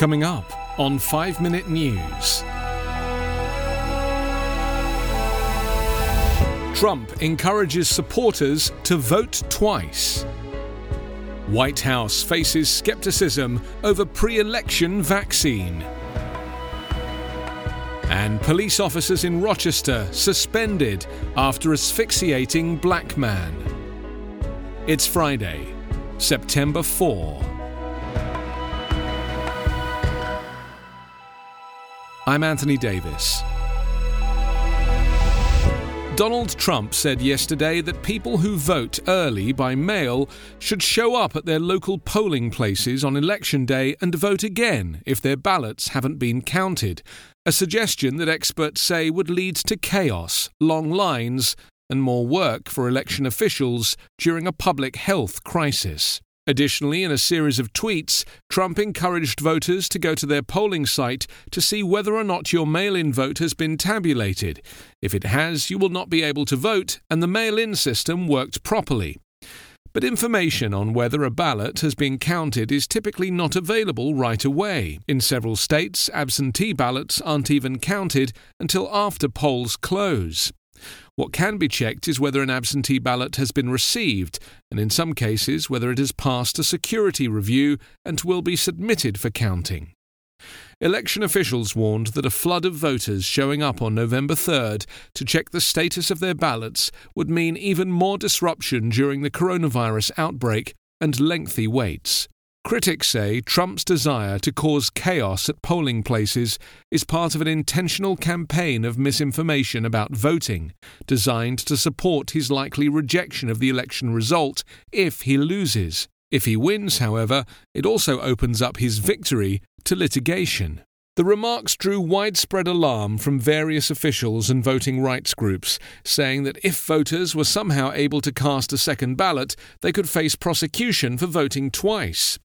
Coming up on 5 Minute News. Trump encourages supporters to vote twice. White House faces skepticism over pre election vaccine. And police officers in Rochester suspended after asphyxiating black man. It's Friday, September 4. I'm Anthony Davis. Donald Trump said yesterday that people who vote early by mail should show up at their local polling places on election day and vote again if their ballots haven't been counted, a suggestion that experts say would lead to chaos, long lines, and more work for election officials during a public health crisis. Additionally, in a series of tweets, Trump encouraged voters to go to their polling site to see whether or not your mail in vote has been tabulated. If it has, you will not be able to vote, and the mail in system worked properly. But information on whether a ballot has been counted is typically not available right away. In several states, absentee ballots aren't even counted until after polls close. What can be checked is whether an absentee ballot has been received, and in some cases, whether it has passed a security review and will be submitted for counting. Election officials warned that a flood of voters showing up on November 3rd to check the status of their ballots would mean even more disruption during the coronavirus outbreak and lengthy waits. Critics say Trump's desire to cause chaos at polling places is part of an intentional campaign of misinformation about voting, designed to support his likely rejection of the election result if he loses. If he wins, however, it also opens up his victory to litigation. The remarks drew widespread alarm from various officials and voting rights groups, saying that if voters were somehow able to cast a second ballot, they could face prosecution for voting twice.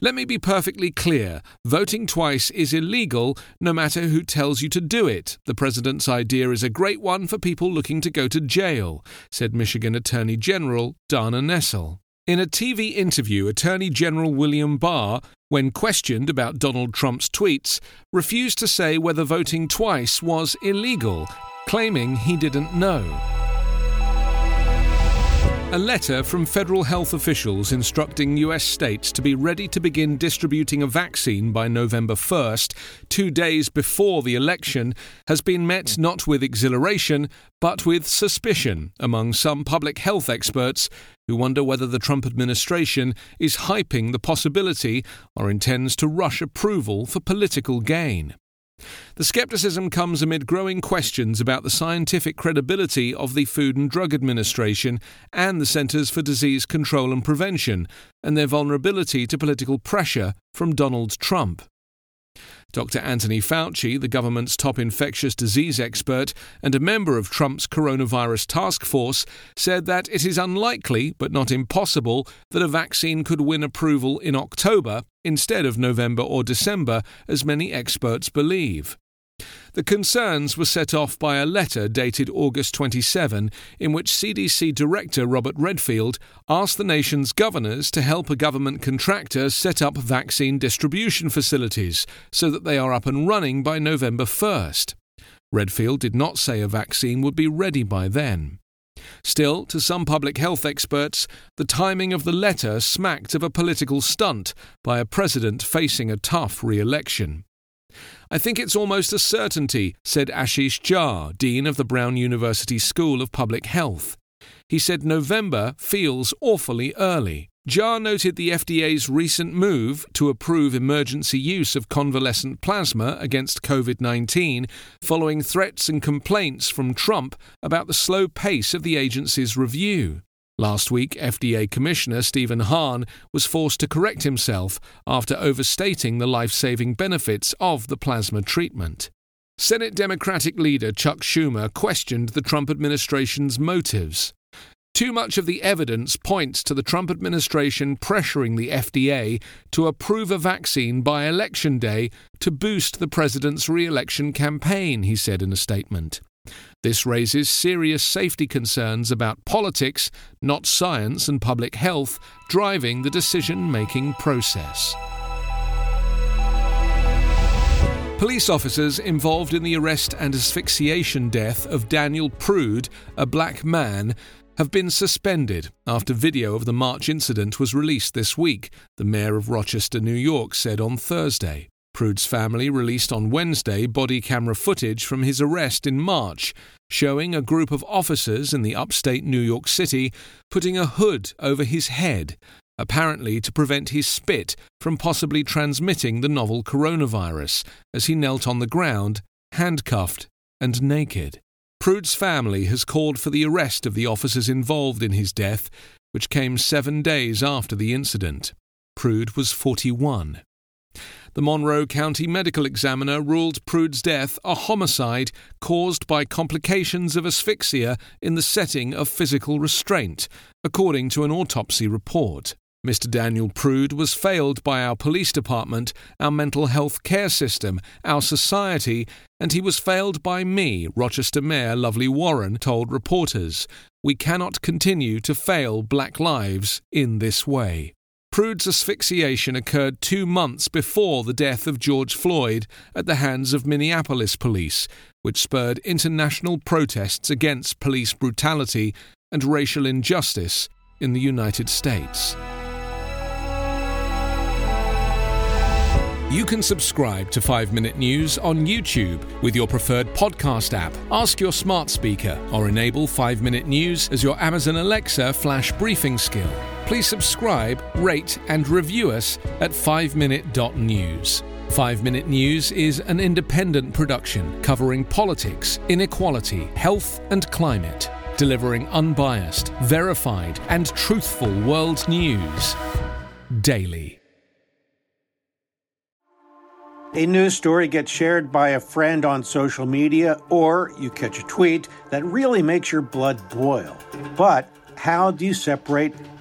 Let me be perfectly clear voting twice is illegal no matter who tells you to do it. The president's idea is a great one for people looking to go to jail, said Michigan Attorney General Dana Nessel. In a TV interview, Attorney General William Barr, when questioned about Donald Trump's tweets, refused to say whether voting twice was illegal, claiming he didn't know. A letter from federal health officials instructing US states to be ready to begin distributing a vaccine by November 1st, two days before the election, has been met not with exhilaration, but with suspicion among some public health experts who wonder whether the Trump administration is hyping the possibility or intends to rush approval for political gain. The skepticism comes amid growing questions about the scientific credibility of the Food and Drug Administration and the Centers for Disease Control and Prevention, and their vulnerability to political pressure from Donald Trump. Dr. Anthony Fauci, the government's top infectious disease expert and a member of Trump's coronavirus task force, said that it is unlikely, but not impossible, that a vaccine could win approval in October instead of November or December, as many experts believe. The concerns were set off by a letter dated August 27, in which CDC Director Robert Redfield asked the nation's governors to help a government contractor set up vaccine distribution facilities so that they are up and running by November 1st. Redfield did not say a vaccine would be ready by then. Still, to some public health experts, the timing of the letter smacked of a political stunt by a president facing a tough re election. I think it's almost a certainty, said Ashish Jha, Dean of the Brown University School of Public Health. He said November feels awfully early. Jha noted the FDA's recent move to approve emergency use of convalescent plasma against COVID 19 following threats and complaints from Trump about the slow pace of the agency's review. Last week, FDA Commissioner Stephen Hahn was forced to correct himself after overstating the life saving benefits of the plasma treatment. Senate Democratic leader Chuck Schumer questioned the Trump administration's motives. Too much of the evidence points to the Trump administration pressuring the FDA to approve a vaccine by election day to boost the president's re election campaign, he said in a statement. This raises serious safety concerns about politics, not science and public health, driving the decision making process. Police officers involved in the arrest and asphyxiation death of Daniel Prude, a black man, have been suspended after video of the March incident was released this week, the mayor of Rochester, New York, said on Thursday. Prude's family released on Wednesday body camera footage from his arrest in March, showing a group of officers in the upstate New York City putting a hood over his head, apparently to prevent his spit from possibly transmitting the novel coronavirus as he knelt on the ground, handcuffed and naked. Prude's family has called for the arrest of the officers involved in his death, which came seven days after the incident. Prude was 41. The Monroe County Medical Examiner ruled Prude's death a homicide caused by complications of asphyxia in the setting of physical restraint, according to an autopsy report. Mr. Daniel Prude was failed by our police department, our mental health care system, our society, and he was failed by me, Rochester Mayor Lovely Warren told reporters. We cannot continue to fail black lives in this way. Prude's asphyxiation occurred two months before the death of George Floyd at the hands of Minneapolis police, which spurred international protests against police brutality and racial injustice in the United States. You can subscribe to 5 Minute News on YouTube with your preferred podcast app. Ask your smart speaker or enable 5 Minute News as your Amazon Alexa flash briefing skill. Please subscribe, rate, and review us at 5minute.news. 5 Minute News is an independent production covering politics, inequality, health, and climate, delivering unbiased, verified, and truthful world news daily. A news story gets shared by a friend on social media, or you catch a tweet that really makes your blood boil. But how do you separate